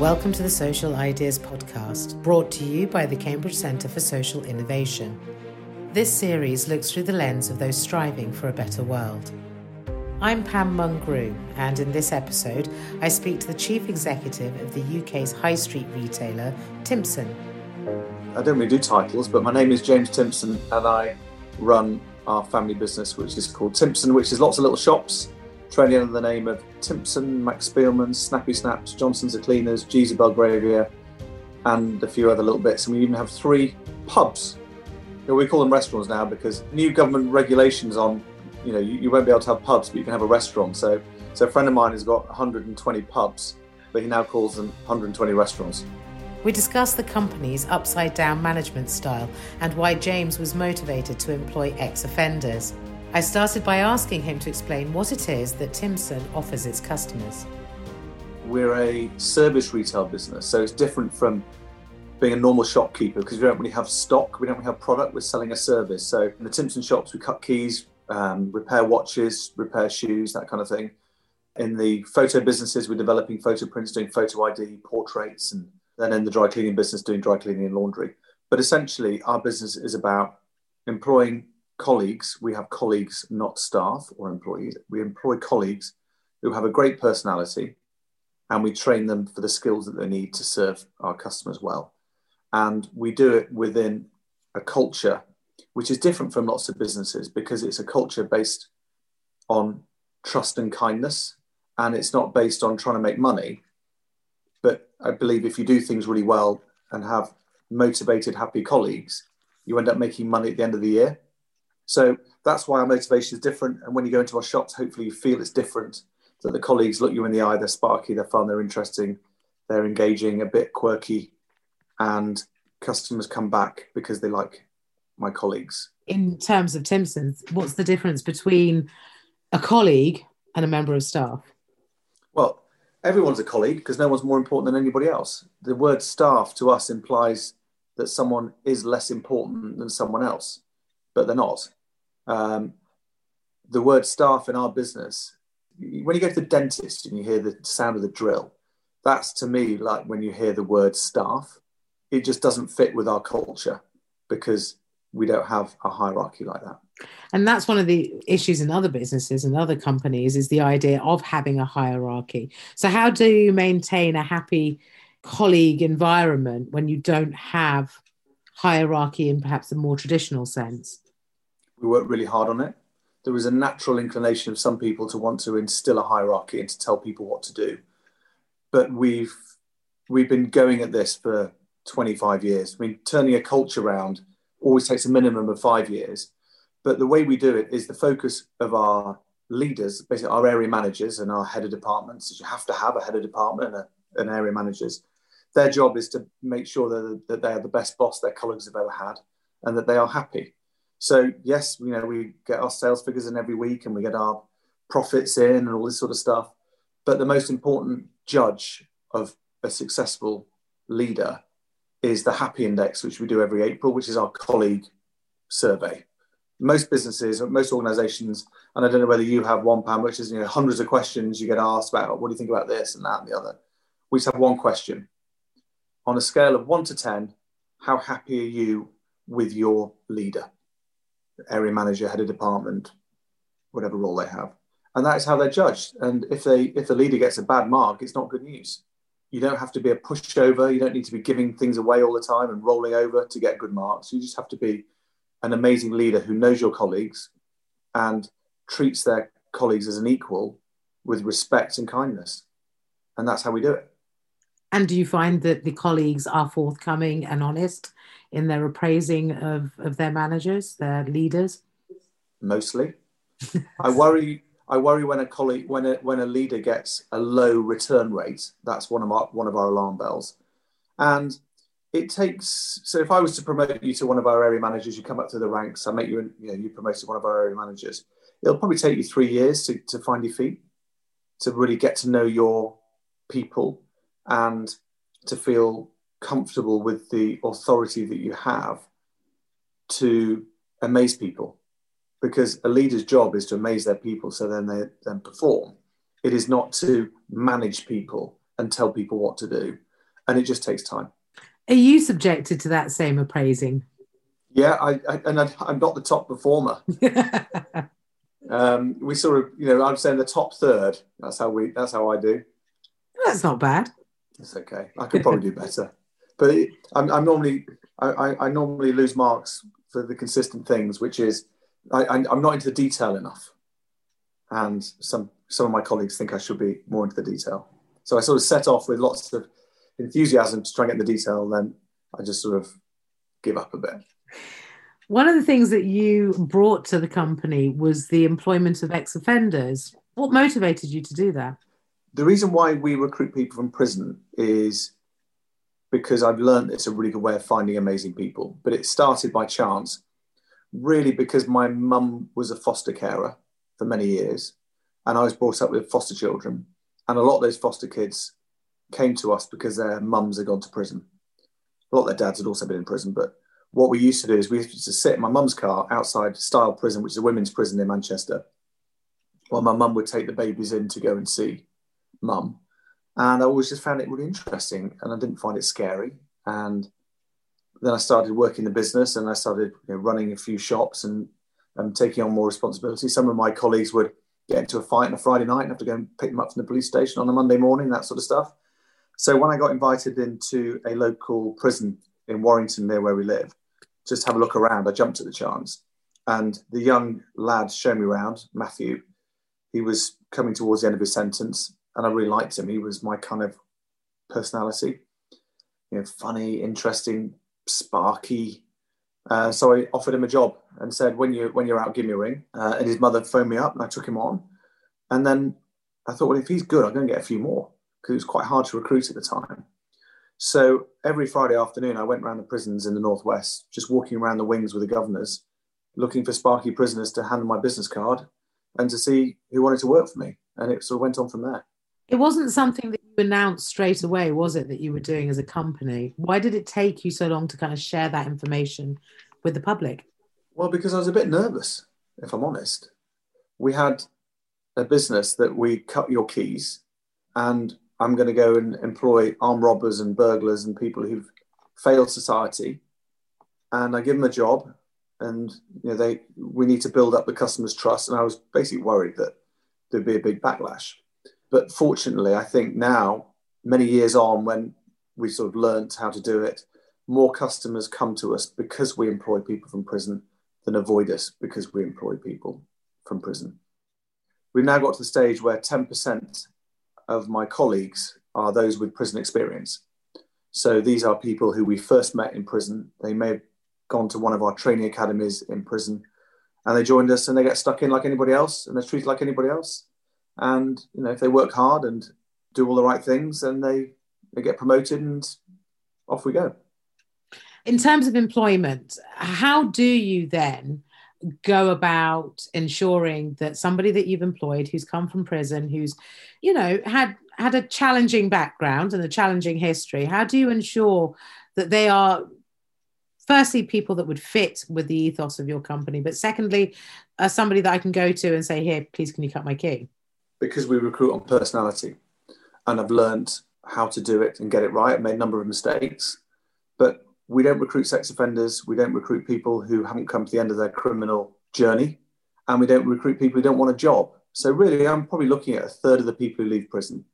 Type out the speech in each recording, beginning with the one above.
Welcome to the Social Ideas Podcast, brought to you by the Cambridge Centre for Social Innovation. This series looks through the lens of those striving for a better world. I'm Pam Mungrew, and in this episode, I speak to the Chief Executive of the UK's high street retailer, Timpson. I don't really do titles, but my name is James Timpson, and I run our family business, which is called Timpson, which is lots of little shops trading under the name of Timpson, Max Spielmann, Snappy Snaps, Johnson's the Cleaners, Jeeves Belgravia, and a few other little bits. And we even have three pubs. You know, we call them restaurants now because new government regulations on, you know, you, you, won't be able to have pubs, but you can have a restaurant. So, so a friend of mine has got 120 pubs, but he now calls them 120 restaurants. We discuss the company's upside down management style and why James was motivated to employ ex offenders. I started by asking him to explain what it is that Timpson offers its customers. We're a service retail business, so it's different from being a normal shopkeeper because we don't really have stock, we don't really have product, we're selling a service. So in the Timpson shops, we cut keys, um, repair watches, repair shoes, that kind of thing. In the photo businesses, we're developing photo prints, doing photo ID, portraits, and then in the dry cleaning business, doing dry cleaning and laundry. But essentially, our business is about employing colleagues, we have colleagues, not staff or employees. We employ colleagues who have a great personality and we train them for the skills that they need to serve our customers well. And we do it within a culture which is different from lots of businesses because it's a culture based on trust and kindness. And it's not based on trying to make money. But I believe if you do things really well and have motivated, happy colleagues, you end up making money at the end of the year so that's why our motivation is different. And when you go into our shops, hopefully you feel it's different. That the colleagues look you in the eye, they're sparky, they're fun, they're interesting, they're engaging, a bit quirky, and customers come back because they like my colleagues. In terms of Timpson's, what's the difference between a colleague and a member of staff? Well, everyone's a colleague because no one's more important than anybody else. The word staff to us implies that someone is less important than someone else, but they're not. Um, the word staff in our business, when you go to the dentist and you hear the sound of the drill, that's to me like when you hear the word staff, it just doesn't fit with our culture because we don't have a hierarchy like that. And that's one of the issues in other businesses and other companies is the idea of having a hierarchy. So, how do you maintain a happy colleague environment when you don't have hierarchy in perhaps a more traditional sense? We worked really hard on it. There was a natural inclination of some people to want to instill a hierarchy and to tell people what to do. But we've we've been going at this for 25 years. I mean, turning a culture around always takes a minimum of five years. But the way we do it is the focus of our leaders, basically our area managers and our head of departments. Is you have to have a head of department and a, an area managers. Their job is to make sure that, that they are the best boss their colleagues have ever had and that they are happy. So yes, you know, we get our sales figures in every week and we get our profits in and all this sort of stuff. But the most important judge of a successful leader is the happy index, which we do every April, which is our colleague survey. Most businesses, most organizations, and I don't know whether you have one, Pam, which is you know hundreds of questions you get asked about what do you think about this and that and the other. We just have one question. On a scale of one to 10, how happy are you with your leader? Area manager, head of department, whatever role they have. And that is how they're judged. And if they if the leader gets a bad mark, it's not good news. You don't have to be a pushover. You don't need to be giving things away all the time and rolling over to get good marks. You just have to be an amazing leader who knows your colleagues and treats their colleagues as an equal with respect and kindness. And that's how we do it. And do you find that the colleagues are forthcoming and honest in their appraising of, of their managers, their leaders? Mostly. I worry I worry when a colleague when a when a leader gets a low return rate. That's one of our one of our alarm bells. And it takes so if I was to promote you to one of our area managers, you come up through the ranks, I make you you know you promoted one of our area managers. It'll probably take you three years to, to find your feet, to really get to know your people and to feel comfortable with the authority that you have to amaze people because a leader's job is to amaze their people so then they then perform it is not to manage people and tell people what to do and it just takes time. Are you subjected to that same appraising? Yeah, I, I and I, am not the top performer. um, we sort of, you know, I'm saying the top third. That's how we. That's how I do. That's not bad. It's okay. I could probably do better, but it, I'm, I'm, normally I, I, normally lose marks for the consistent things, which is I, I'm not into the detail enough, and some some of my colleagues think I should be more into the detail. So I sort of set off with lots of enthusiasm to try and get the detail, then I just sort of give up a bit. One of the things that you brought to the company was the employment of ex offenders. What motivated you to do that? The reason why we recruit people from prison is because I've learned it's a really good way of finding amazing people. But it started by chance, really because my mum was a foster carer for many years, and I was brought up with foster children. And a lot of those foster kids came to us because their mums had gone to prison. A lot of their dads had also been in prison, but what we used to do is we used to sit in my mum's car outside Styal Prison, which is a women's prison in Manchester, while my mum would take the babies in to go and see mum. And I always just found it really interesting and I didn't find it scary. And then I started working the business and I started you know, running a few shops and, and taking on more responsibility. Some of my colleagues would get into a fight on a Friday night and have to go and pick them up from the police station on a Monday morning, that sort of stuff. So when I got invited into a local prison in Warrington near where we live, just have a look around, I jumped at the chance. And the young lad showed me around, Matthew, he was coming towards the end of his sentence and I really liked him. He was my kind of personality, you know, funny, interesting, sparky. Uh, so I offered him a job and said, "When you when you're out, give me a ring." Uh, and his mother phoned me up, and I took him on. And then I thought, well, if he's good, I'm going to get a few more because it was quite hard to recruit at the time. So every Friday afternoon, I went around the prisons in the northwest, just walking around the wings with the governors, looking for sparky prisoners to hand them my business card and to see who wanted to work for me. And it sort of went on from there. It wasn't something that you announced straight away, was it, that you were doing as a company? Why did it take you so long to kind of share that information with the public? Well, because I was a bit nervous, if I'm honest. We had a business that we cut your keys and I'm going to go and employ armed robbers and burglars and people who've failed society. And I give them a job and you know they we need to build up the customer's trust. And I was basically worried that there'd be a big backlash. But fortunately, I think now, many years on, when we sort of learnt how to do it, more customers come to us because we employ people from prison than avoid us because we employ people from prison. We've now got to the stage where 10% of my colleagues are those with prison experience. So these are people who we first met in prison. They may have gone to one of our training academies in prison and they joined us and they get stuck in like anybody else and they're treated like anybody else. And you know, if they work hard and do all the right things, then they they get promoted and off we go. In terms of employment, how do you then go about ensuring that somebody that you've employed who's come from prison, who's, you know, had had a challenging background and a challenging history, how do you ensure that they are firstly people that would fit with the ethos of your company, but secondly, uh, somebody that I can go to and say, here, please, can you cut my key? Because we recruit on personality and I've learned how to do it and get it right. Made a number of mistakes, but we don't recruit sex offenders. We don't recruit people who haven't come to the end of their criminal journey. And we don't recruit people who don't want a job. So, really, I'm probably looking at a third of the people who leave prison.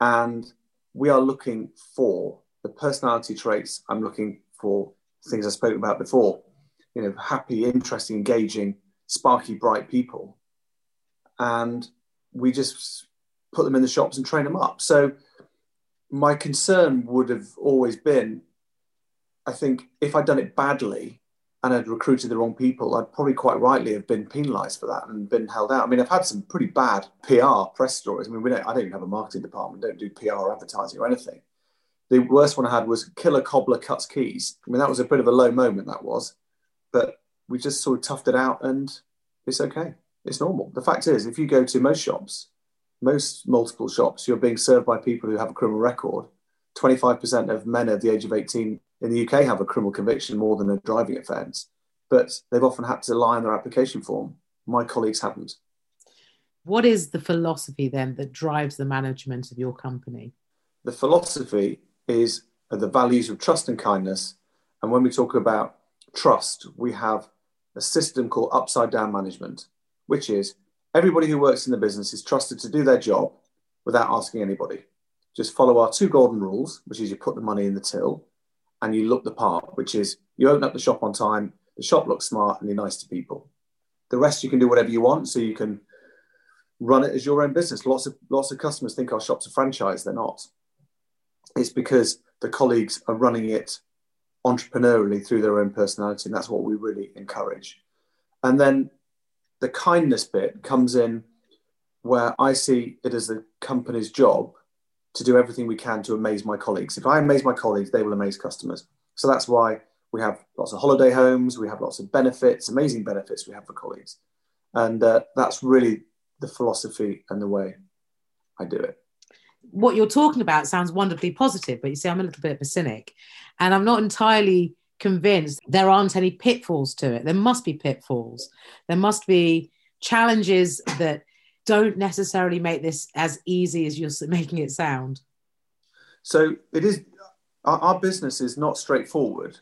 And we are looking for the personality traits. I'm looking for things I spoke about before, you know, happy, interesting, engaging, sparky, bright people. And we just put them in the shops and train them up. So my concern would have always been, I think if I'd done it badly and I'd recruited the wrong people, I'd probably quite rightly have been penalised for that and been held out. I mean, I've had some pretty bad PR press stories. I mean, we don't, I don't even have a marketing department, don't do PR or advertising or anything. The worst one I had was killer cobbler cuts keys. I mean, that was a bit of a low moment, that was, but we just sort of toughed it out and it's okay. It's normal. The fact is, if you go to most shops, most multiple shops, you're being served by people who have a criminal record. 25% of men of the age of 18 in the UK have a criminal conviction more than a driving offence, but they've often had to lie on their application form. My colleagues haven't. What is the philosophy then that drives the management of your company? The philosophy is the values of trust and kindness. And when we talk about trust, we have a system called upside down management, which is everybody who works in the business is trusted to do their job without asking anybody. Just follow our two golden rules, which is you put the money in the till and you look the part, which is you open up the shop on time, the shop looks smart, and you're nice to people. The rest you can do whatever you want, so you can run it as your own business. Lots of lots of customers think our shops are franchise. They're not. It's because the colleagues are running it entrepreneurially through their own personality, and that's what we really encourage. And then the kindness bit comes in where I see it as the company's job to do everything we can to amaze my colleagues. If I amaze my colleagues, they will amaze customers. So that's why we have lots of holiday homes, we have lots of benefits, amazing benefits we have for colleagues. And uh, that's really the philosophy and the way I do it. What you're talking about sounds wonderfully positive, but you see, I'm a little bit of a cynic and I'm not entirely convinced there aren't any pitfalls to it. There must be pitfalls. There must be challenges that don't necessarily make this as easy as you're making it sound. So it is, our, our business is not straightforward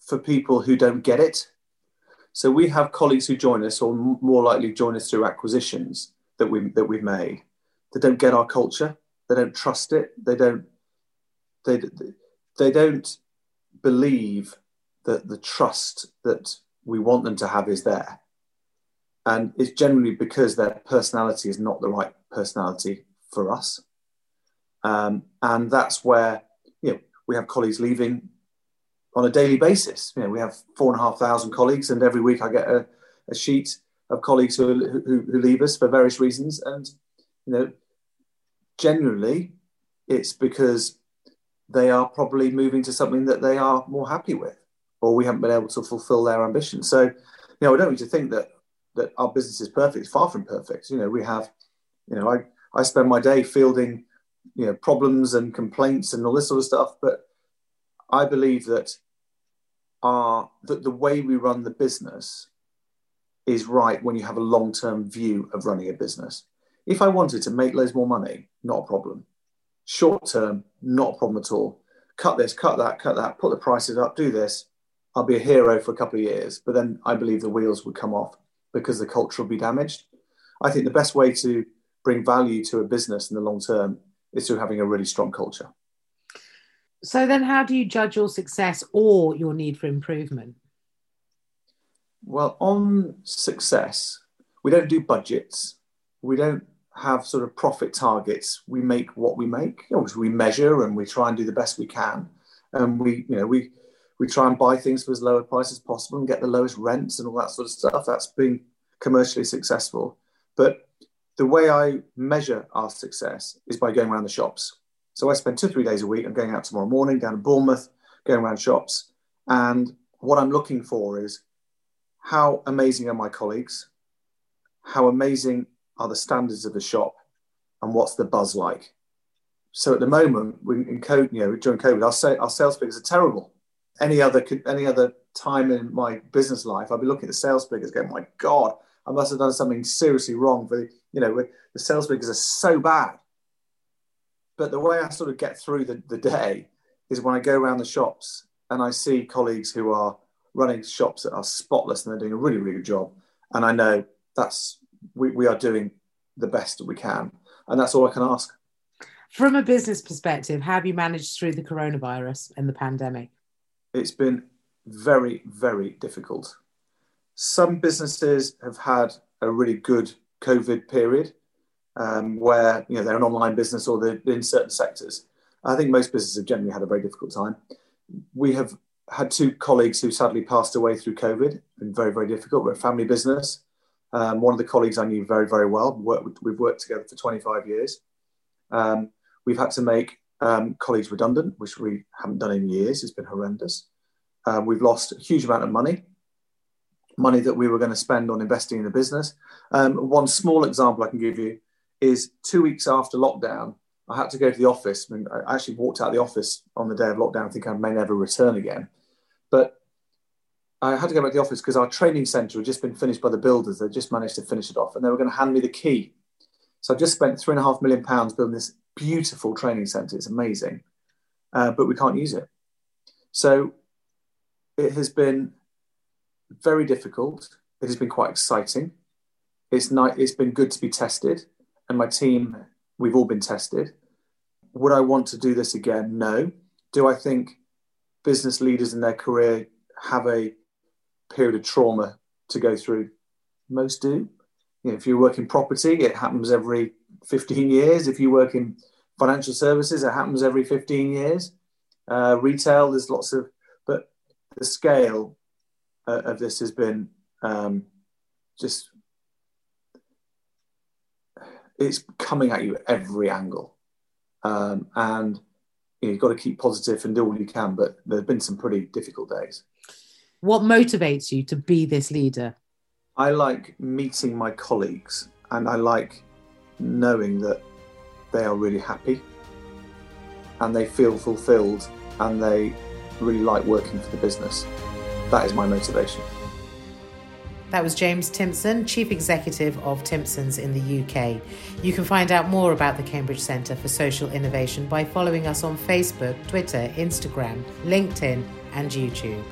for people who don't get it. So we have colleagues who join us, or more likely join us through acquisitions that we that we've made. They don't get our culture. They don't trust it. They don't. They they don't believe that the trust that we want them to have is there. And it's generally because their personality is not the right personality for us. Um, and that's where you know, we have colleagues leaving on a daily basis. You know, we have four and a half thousand colleagues, and every week I get a, a sheet of colleagues who, who, who leave us for various reasons. And you know, generally, it's because they are probably moving to something that they are more happy with, or we haven't been able to fulfill their ambition. So, you know, I don't need to think that that our business is perfect. It's far from perfect. You know, we have, you know, I I spend my day fielding, you know, problems and complaints and all this sort of stuff, but I believe that are that the way we run the business is right when you have a long term view of running a business. If I wanted to make loads more money, not a problem. Short term, not a problem at all. Cut this, cut that, cut that, put the prices up, do this. I'll be a hero for a couple of years, but then I believe the wheels would come off because the culture will be damaged. I think the best way to bring value to a business in the long term is through having a really strong culture. So then, how do you judge your success or your need for improvement? Well, on success, we don't do budgets. We don't have sort of profit targets. We make what we make. Obviously, we measure and we try and do the best we can. And we, you know, we we try and buy things for as low a price as possible and get the lowest rents and all that sort of stuff. That's been commercially successful. But the way I measure our success is by going around the shops. So I spend two, three days a week. I'm going out tomorrow morning down to Bournemouth, going around shops. And what I'm looking for is how amazing are my colleagues? How amazing are the standards of the shop? And what's the buzz like? So at the moment, we, in COVID, you know, during COVID, our, say, our sales figures are terrible. Any other any other time in my business life, I'd be looking at the sales figures, going, "My God, I must have done something seriously wrong." For the, you know, the sales figures are so bad. But the way I sort of get through the, the day is when I go around the shops and I see colleagues who are running shops that are spotless and they're doing a really, really good job. And I know that's we, we are doing the best that we can. And that's all I can ask. From a business perspective, how have you managed through the coronavirus and the pandemic? It's been very, very difficult. Some businesses have had a really good COVID period um, where you know they're an online business or they're in certain sectors. I think most businesses have generally had a very difficult time. We have had two colleagues who sadly passed away through COVID. Been very very difficult. We're a family business. Um, one of the colleagues I knew very very well. We've worked together for 25 years. Um, we've had to make um, colleagues redundant, which we haven't done in years. It's been horrendous. Um, we've lost a huge amount of money money that we were going to spend on investing in the business. Um, one small example I can give you is two weeks after lockdown, I had to go to the office. I, mean, I actually walked out of the office on the day of lockdown, thinking I may never return again. But I had to go back to the office because our training centre had just been finished by the builders. They just managed to finish it off, and they were going to hand me the key. So I just spent three and a half million pounds building this beautiful training centre. It's amazing. uh, but we can't use it. So it has been very difficult. It has been quite exciting. It's nice. It's been good to be tested, and my team, we've all been tested. Would I want to do this again? No. Do I think business leaders in their career have a period of trauma to go through? Most do. You know, if you work in property, it happens every 15 years. If you work in financial services, it happens every 15 years. Uh, retail, there's lots of, but the scale uh, of this has been um, just, it's coming at you every angle. Um, and you have got to keep positive and do all you can, but there have been some pretty difficult days. What motivates you to be this leader? I like meeting my colleagues and I like knowing that they are really happy and they feel fulfilled and they really like working for the business. That is my motivation. That was James Timpson, Chief Executive of Timpsons in the UK. You can find out more about the Cambridge Centre for Social Innovation by following us on Facebook, Twitter, Instagram, LinkedIn, and YouTube.